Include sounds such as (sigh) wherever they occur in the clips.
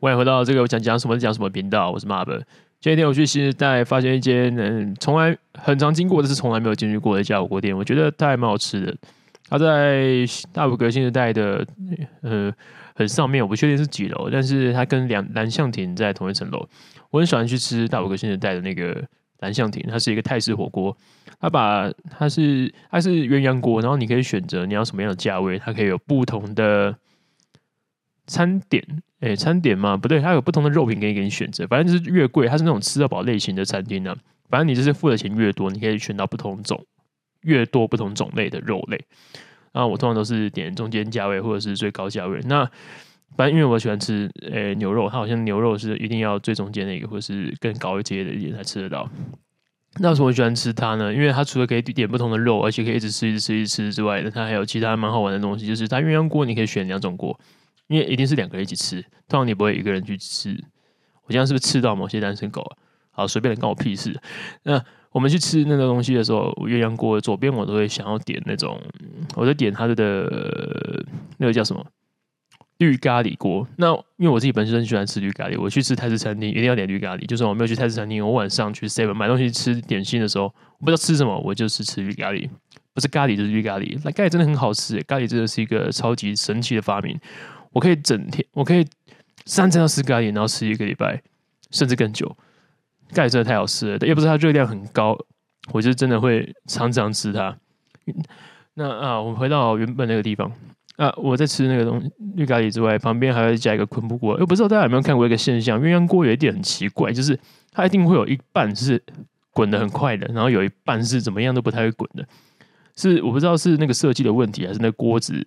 欢迎回到这个我讲讲什么讲什么频道，我是 Marv。前几天我去新时代，发现一间嗯，从来很常经过，但是从来没有进去过的一家火锅店，我觉得它还蛮好吃的。它在大埔革新时代的呃很上面，我不确定是几楼，但是它跟两蓝象亭在同一层楼。我很喜欢去吃大埔革新时代的那个蓝象亭，它是一个泰式火锅，它把它是它是鸳鸯锅，然后你可以选择你要什么样的价位，它可以有不同的餐点。哎、餐点嘛，不对，它有不同的肉品可以给你选择。反正就是越贵，它是那种吃到饱类型的餐厅呢、反正你就是付的钱越多，你可以选到不同种、越多不同种类的肉类。然后我通常都是点中间价位或者是最高价位。那反正因为我喜欢吃诶、牛肉，它好像牛肉是一定要最中间那个，或者是更高一阶的一点才吃得到。那为什么我喜欢吃它呢？因为它除了可以点不同的肉，而且可以一直吃、一直吃、一直吃之外，它还有其他蛮好玩的东西，就是它鸳鸯锅你可以选两种锅。因为一定是两个人一起吃，通常你不会一个人去吃。我这样是不是吃到某些单身狗啊？好，随便人关我屁事。那我们去吃那个东西的时候，鸳鸯锅左边我都会想要点那种，我就点它的那个叫什么绿咖喱锅。那因为我自己本身喜欢吃绿咖喱，我去吃泰式餐厅一定要点绿咖喱。就算我没有去泰式餐厅，我晚上去 Seven 买东西吃点心的时候，我不知道吃什么，我就是吃绿咖喱，不是咖喱就是绿咖喱。那咖喱真的很好吃，咖喱真的是一个超级神奇的发明。我可以整天，我可以三餐要吃咖喱，然后吃一个礼拜，甚至更久。咖喱真的太好吃了，也不是它热量很高，我就真的会常常吃它。那啊，我们回到原本那个地方啊，我在吃那个东西绿咖喱之外，旁边还会加一个昆布锅。又不知道大家有没有看过一个现象，鸳鸯锅有一点很奇怪，就是它一定会有一半是滚得很快的，然后有一半是怎么样都不太会滚的。是我不知道是那个设计的问题，还是那锅子。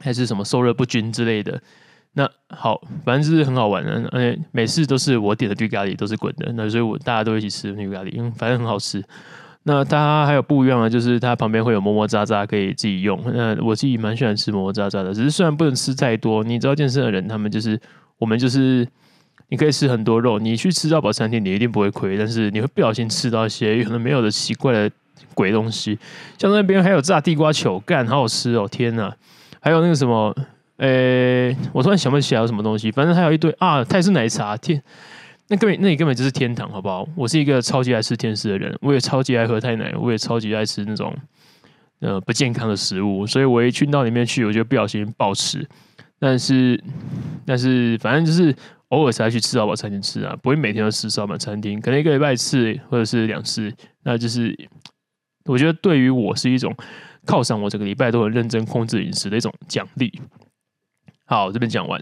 还是什么受热不均之类的，那好，反正就是很好玩的。而且每次都是我点的绿咖喱都是滚的，那所以我大家都一起吃绿咖喱，因为反正很好吃。那它还有不一样的，就是它旁边会有磨磨渣渣可以自己用。那我自己蛮喜欢吃磨磨渣渣的，只是虽然不能吃太多。你知道健身的人，他们就是我们就是你可以吃很多肉，你去吃到饱餐厅，你一定不会亏，但是你会不小心吃到一些可能没有的奇怪的鬼东西，像那边还有炸地瓜球，干好好吃哦！天哪！还有那个什么，呃、我突然想不起来有什么东西。反正还有一堆啊，泰式奶茶，天，那根本那你根本就是天堂，好不好？我是一个超级爱吃甜食的人，我也超级爱喝泰奶，我也超级爱吃那种呃不健康的食物，所以我一去到里面去，我就不小心暴吃。但是，但是反正就是偶尔才去吃到饱餐厅吃啊，不会每天都吃烧饱餐厅，可能一个礼拜一次或者是两次。那就是我觉得对于我是一种。犒赏我这个礼拜都很认真控制饮食的一种奖励。好，这边讲完。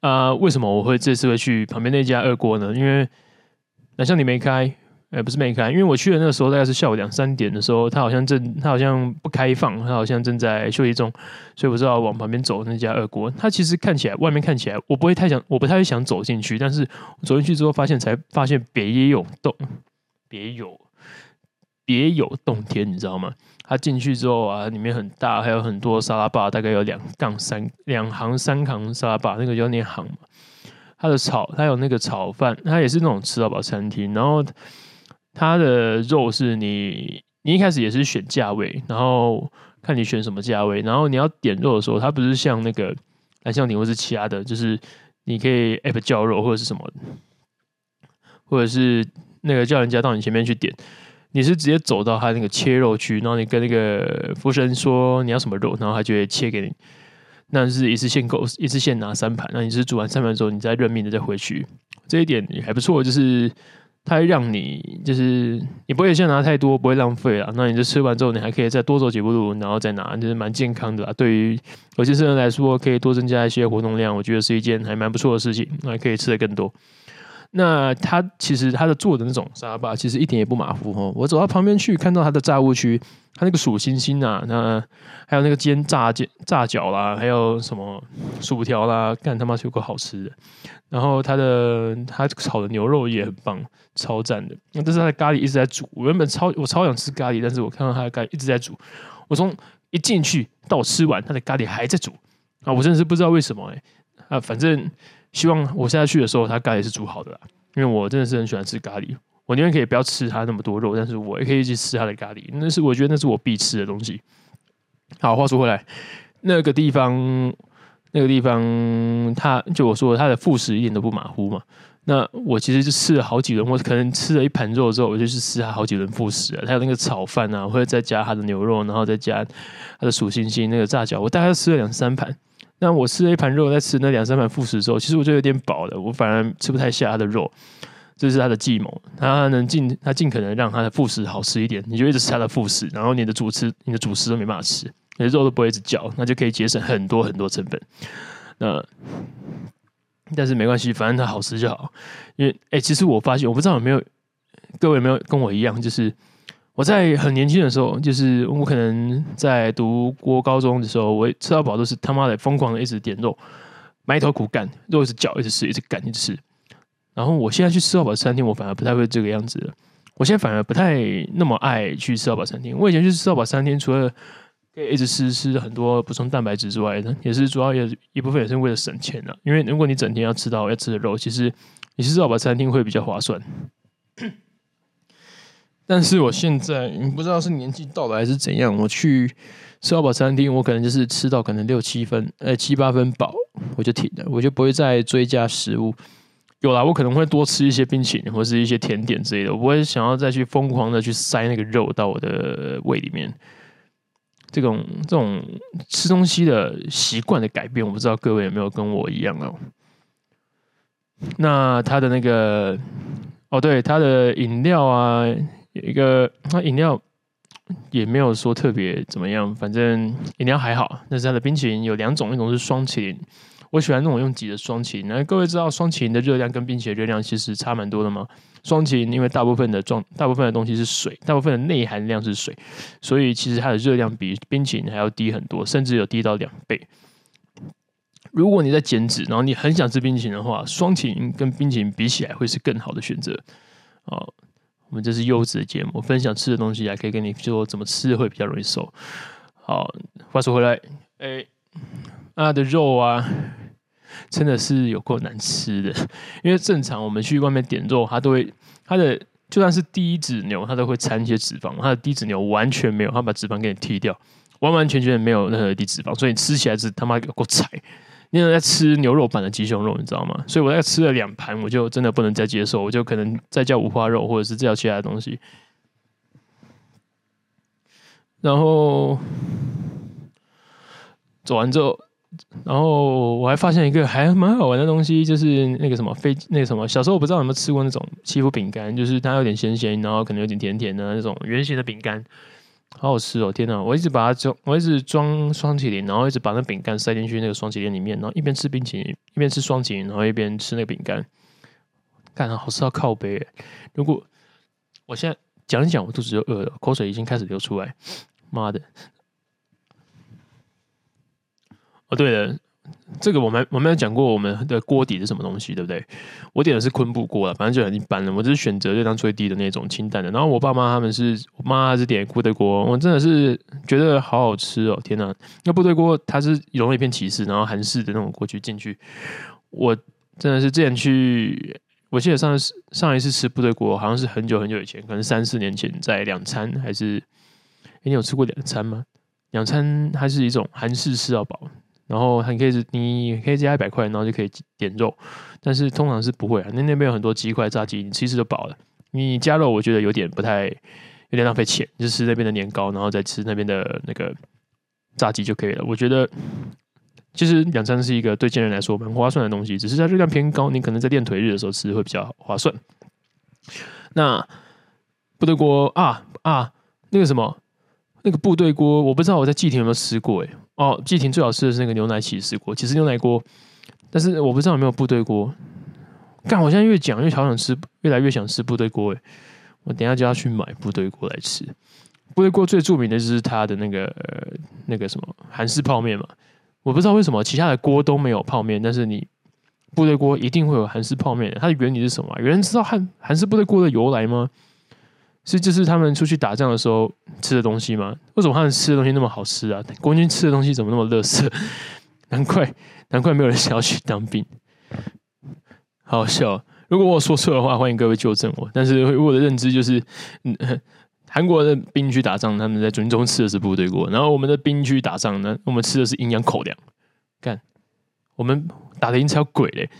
啊、为什么我会这次会去旁边那家二锅呢？因为蓝象亭没开，哎、不是没开，因为我去的那个时候大概是下午两三点的时候，他好像正，他好像不开放，他好像正在休息中，所以我知道往旁边走那家二锅。他其实看起来，外面看起来，我不会太想，我不太想走进去，但是走进去之后，发现才发现别有洞，别有。别有洞天，你知道吗？他进去之后啊，里面很大，还有很多沙拉吧，大概有两杠三两行三行沙拉吧，那个叫念行嘛。他的炒，他有那个炒饭，他也是那种吃到饱餐厅。然后他的肉是你，你一开始也是选价位，然后看你选什么价位，然后你要点肉的时候，他不是像那个蓝象亭或是其他的，就是你可以 app 叫肉或者是什么，或者是那个叫人家到你前面去点。你是直接走到他那个切肉区，然后你跟那个服务生说你要什么肉，然后他就会切给你。那是一次限购，一次限拿三盘。那你是煮完三盘之后，你再认命的再回去。这一点也还不错，就是他让你就是你不会先拿太多，不会浪费啊。那你就吃完之后，你还可以再多走几步路，然后再拿，就是蛮健康的。对于有些人来说，可以多增加一些活动量，我觉得是一件还蛮不错的事情。那还可以吃得更多。那他其实他的做的那种沙巴，其实一点也不马虎哦。我走到旁边去，看到他的炸物区，他那个薯星星啊，那还有那个煎炸煎炸饺啦，还有什么薯条啦，干他妈是有够好吃的。然后他的他炒的牛肉也很棒，超赞的。那这是他的咖喱一直在煮，我原本超我超想吃咖喱，但是我看到他的咖喱一直在煮。我从一进去到我吃完，他的咖喱还在煮啊！我真的是不知道为什么哎、啊，反正。希望我现在去的时候，他咖喱是煮好的啦，因为我真的是很喜欢吃咖喱。我宁愿可以不要吃他那么多肉，但是我也可以一直吃他的咖喱，那是我觉得那是我必吃的东西。好，话说回来，那个地方那个地方，它就我说它的副食一点都不马虎嘛。那我其实就吃了好几轮，我可能吃了一盘肉之后，我就去吃它好几轮副食啊。它有那个炒饭啊，或者再加它的牛肉，然后再加它的薯星星那个炸饺，我大概吃了两三盘。那我吃了一盘肉，再吃那两三盘副食之后，其实我就有点饱了，我反而吃不太下它的肉。这是他的计谋，他能尽他尽可能让他的副食好吃一点，你就一直吃他的副食，然后你的主食你的主食都没办法吃，你的肉都不会一直嚼，那就可以节省很多很多成本。那但是没关系，反正它好吃就好。因为哎、其实我发现，我不知道有没有各位有没有跟我一样，就是我在很年轻的时候，就是我可能在读国高中的时候，我吃到饱都是他妈的疯狂的一直点肉，埋头苦干，肉一直嚼，一直吃，一直干，一直吃。然后我现在去吃到饱餐厅，我反而不太会这个样子了。我现在反而不太那么爱去吃到饱餐厅。我以前去吃到饱餐厅，除了可以一直吃吃很多补充蛋白质之外呢，也是主要也一部分也是为了省钱的。因为如果你整天要吃到要吃的肉，其实你吃到饱餐厅会比较划算。但是我现在不知道是年纪到了还是怎样，我去吃到饱餐厅，我可能就是吃到可能六七分，呃七八分饱，我就停了，我就不会再追加食物。有啦，我可能会多吃一些冰淇淋或是一些甜点之类的，我不会想要再去疯狂的去塞那个肉到我的胃里面。这种这种吃东西的习惯的改变，我不知道各位有没有跟我一样哦。那他的那个哦，对，他的饮料啊，有一个他饮料也没有说特别怎么样，反正饮料还好。但是它的冰淇淋有两种，一种是双淇淋。我喜欢那种用挤的双淇淋，那各位知道双淇淋的热量跟冰淇淋热量其实差蛮多的吗？双淇淋因为大部分的状，大部分的东西是水，大部分的内含量是水，所以其实它的热量比冰淇淋还要低很多，甚至有低到两倍。如果你在减脂，然后你很想吃冰淇淋的话，双淇淋跟冰淇淋比起来会是更好的选择。哦，我们这是优质的节目，分享吃的东西，还可以跟你说怎么吃会比较容易瘦。好，话说回来，哎，它的肉啊。真的是有够难吃的，因为正常我们去外面点肉，它都会它的就算是低脂牛，它都会掺一些脂肪，它的低脂牛完全没有，它把脂肪给你剔掉，完完全全没有任何低脂肪，所以你吃起来是他妈有够柴，你有在吃牛肉版的鸡胸肉，你知道吗？所以我在吃了两盘，我就真的不能再接受，我就可能再叫五花肉，或者是叫其他的东西，然后走完之后。然后我还发现一个还蛮好玩的东西，就是那个什么飞那个什么，小时候我不知道有没有吃过那种戚风饼干，就是它有点咸咸，然后可能有点甜甜的那种圆形的饼干，好好吃哦！天哪，我一直把它装，我一直装双淇淋，然后一直把那饼干塞进去那个双淇淋里面，然后一边吃冰淇淋，一边吃双淇淋，然后一边吃那个饼干，干啊，好吃到靠北！如果我现在讲一讲，我肚子就饿了，口水已经开始流出来，妈的！哦，对了，这个我们我们有讲过我们的锅底是什么东西，对不对？我点的是昆布锅了，反正就很一般了。我只是选择热量最低的那种清淡的。然后我爸妈他们是，我妈是点部队锅，我真的是觉得好好吃哦！天哪，那部队锅它是融了一片起司，然后韩式的那种锅具进去。我真的是之前去，我记得上次上一次吃部队锅好像是很久很久以前，可能三四年前在两餐还是？诶，你有吃过两餐吗？两餐它是一种韩式吃到饱。然后还可以，你可以加一百块，然后就可以点肉，但是通常是不会啊。那那边有很多鸡块、炸鸡，你吃一吃就饱了。你加肉，我觉得有点不太，有点浪费钱，就吃那边的年糕，然后再吃那边的那个炸鸡就可以了。我觉得其实两餐是一个对健人来说蛮划算的东西，只是它热量偏高，你可能在练腿日的时候吃会比较划算。那部队锅啊啊，那个什么？那个部队锅，我不知道我在季亭有没有吃过哎。哦，季亭最好吃的是那个牛奶起司锅，其实牛奶锅，但是我不知道有没有部队锅。干，我现在越讲越好想吃，越来越想吃部队锅哎。我等下就要去买部队锅来吃。部队锅最著名的就是它的那个、那个什么韩式泡面嘛。我不知道为什么其他的锅都没有泡面，但是你部队锅一定会有韩式泡面。它的原理是什么？有人知道韩韩式部队锅的由来吗？是，就是他们出去打仗的时候吃的东西吗？为什么他们吃的东西那么好吃啊？国军吃的东西怎么那么垃圾？(laughs) 难怪，难怪没有人想要去当兵。好，好笑，如果我说错的话，欢迎各位纠正我。但是我的认知就是，嗯，韩国的兵去打仗，他们在军中吃的是部队锅，然后我们的兵去打仗呢，我们吃的是营养口粮。干，我们打的赢才有鬼嘞！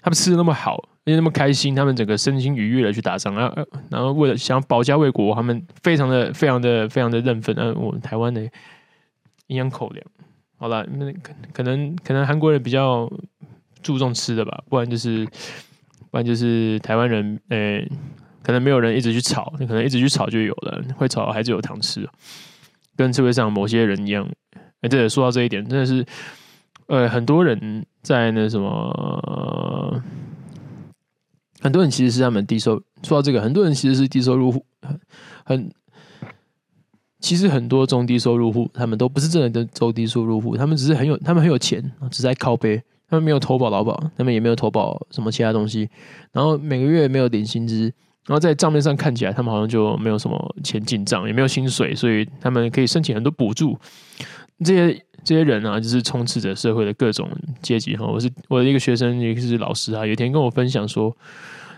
他们吃的那么好，而且那么开心，他们整个身心愉悦的去打仗，然后然后为了想保家卫国，他们非常的非常的非常的认份。嗯，我们台湾的营养口粮，好了，那可可能可能韩国人比较注重吃的吧，不然就是不然就是台湾人，呃、欸，可能没有人一直去炒，你可能一直去炒就有了，会炒还是有糖吃，跟社会上某些人一样。哎、欸，对，说到这一点，真的是。呃，很多人在那什么，很多人其实是他们低收。说到这个，很多人其实是低收入户，很其实很多中低收入户，他们都不是真的的中低收入户，他们只是很有，他们很有钱，只在靠背，他们没有投保劳保，他们也没有投保什么其他东西，然后每个月没有领薪资，然后在账面上看起来，他们好像就没有什么钱进账，也没有薪水，所以他们可以申请很多补助，这些。这些人啊，就是充斥着社会的各种阶级哈。我是我的一个学生，也是老师啊。有一天跟我分享说，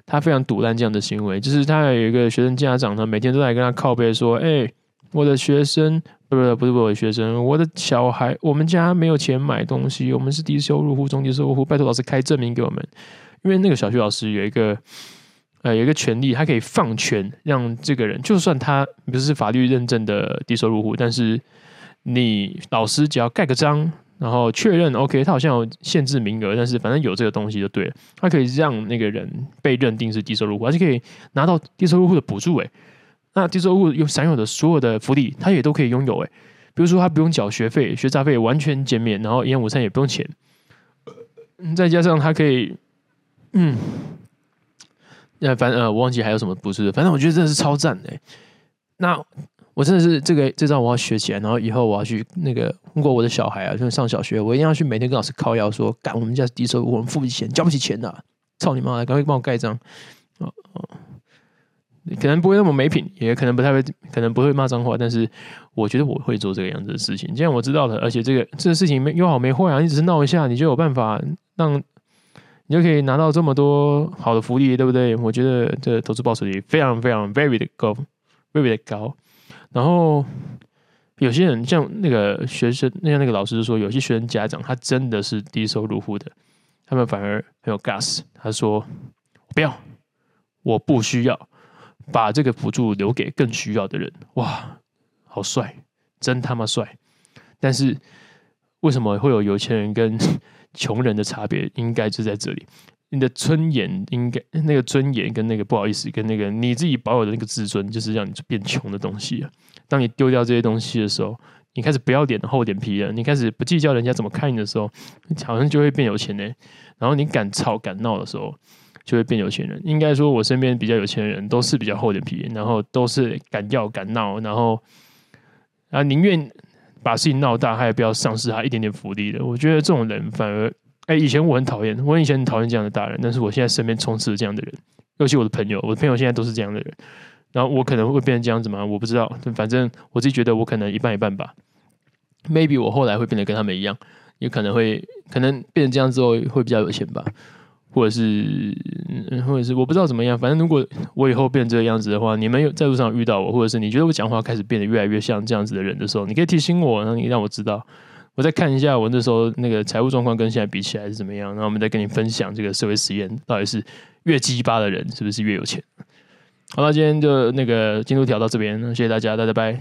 他非常堵烂这样的行为，就是他有一个学生家长呢，每天都在跟他靠背说：“哎、我的学生，不是不是我的学生，我的小孩，我们家没有钱买东西，我们是低收入户、中低收入户，拜托老师开证明给我们。”因为那个小学老师有一个呃有一个权利，他可以放权让这个人，就算他不是法律认证的低收入户，但是。你老师只要盖个章，然后确认 OK，他好像有限制名额，但是反正有这个东西就对了。他可以让那个人被认定是低收入户，而且可以拿到低收入户的补助。诶，那低收入户有享有的所有的福利，他也都可以拥有。诶，比如说他不用缴学费，学杂费完全减免，然后营养午餐也不用钱。再加上他可以，嗯，那反正呃，我忘记还有什么补助的，反正我觉得真的是超赞的。那。我真的是这个这招我要学起来，然后以后我要去那个，如果我的小孩啊，就是上小学，我一定要去每天跟老师靠腰说，干我们家是低收入，我们付不起钱，交不起钱的，操你妈的，赶快帮我盖章。哦哦，可能不会那么没品，也可能不太会，可能不会骂脏话，但是我觉得我会做这个样子的事情。既然我知道了，而且这个这个事情没有好没坏啊，你只是闹一下，你就有办法让，你就可以拿到这么多好的福利，对不对？我觉得这投资报酬率非常非常 very 的高，very 的高。然后有些人像那个学生，那样那个老师说，有些学生家长他真的是低收入户的，他们反而很有 gas。他说：“不要，我不需要，把这个补助留给更需要的人。”哇，好帅，真他妈帅！但是为什么会有有钱人跟 (laughs) 穷人的差别？应该就在这里。你的尊严应该那个尊严跟那个不好意思跟那个你自己保有的那个自尊，就是让你变穷的东西啊。当你丢掉这些东西的时候，你开始不要脸厚脸皮了，你开始不计较人家怎么看你的时候，你好像就会变有钱呢。然后你敢吵敢闹的时候，就会变有钱人。应该说，我身边比较有钱的人都是比较厚脸皮，然后都是敢要敢闹，然后啊宁愿把事情闹大，他也不要丧失他一点点福利的。我觉得这种人反而。哎，以前我很讨厌，我以前很讨厌这样的大人，但是我现在身边充斥着这样的人，尤其我的朋友，我的朋友现在都是这样的人。然后我可能会变成这样子吗？我不知道，反正我自己觉得我可能一半一半吧。Maybe 我后来会变得跟他们一样，也可能会可能变成这样之后会比较有钱吧，或者是或者是我不知道怎么样。反正如果我以后变成这个样子的话，你们有在路上遇到我，或者是你觉得我讲话开始变得越来越像这样子的人的时候，你可以提醒我，然后你让我知道。我再看一下我那时候那个财务状况跟现在比起来是怎么样，然后我们再跟你分享这个社会实验到底是越鸡巴的人是不是越有钱？好了，今天就那个进度条到这边，谢谢大家，大家拜。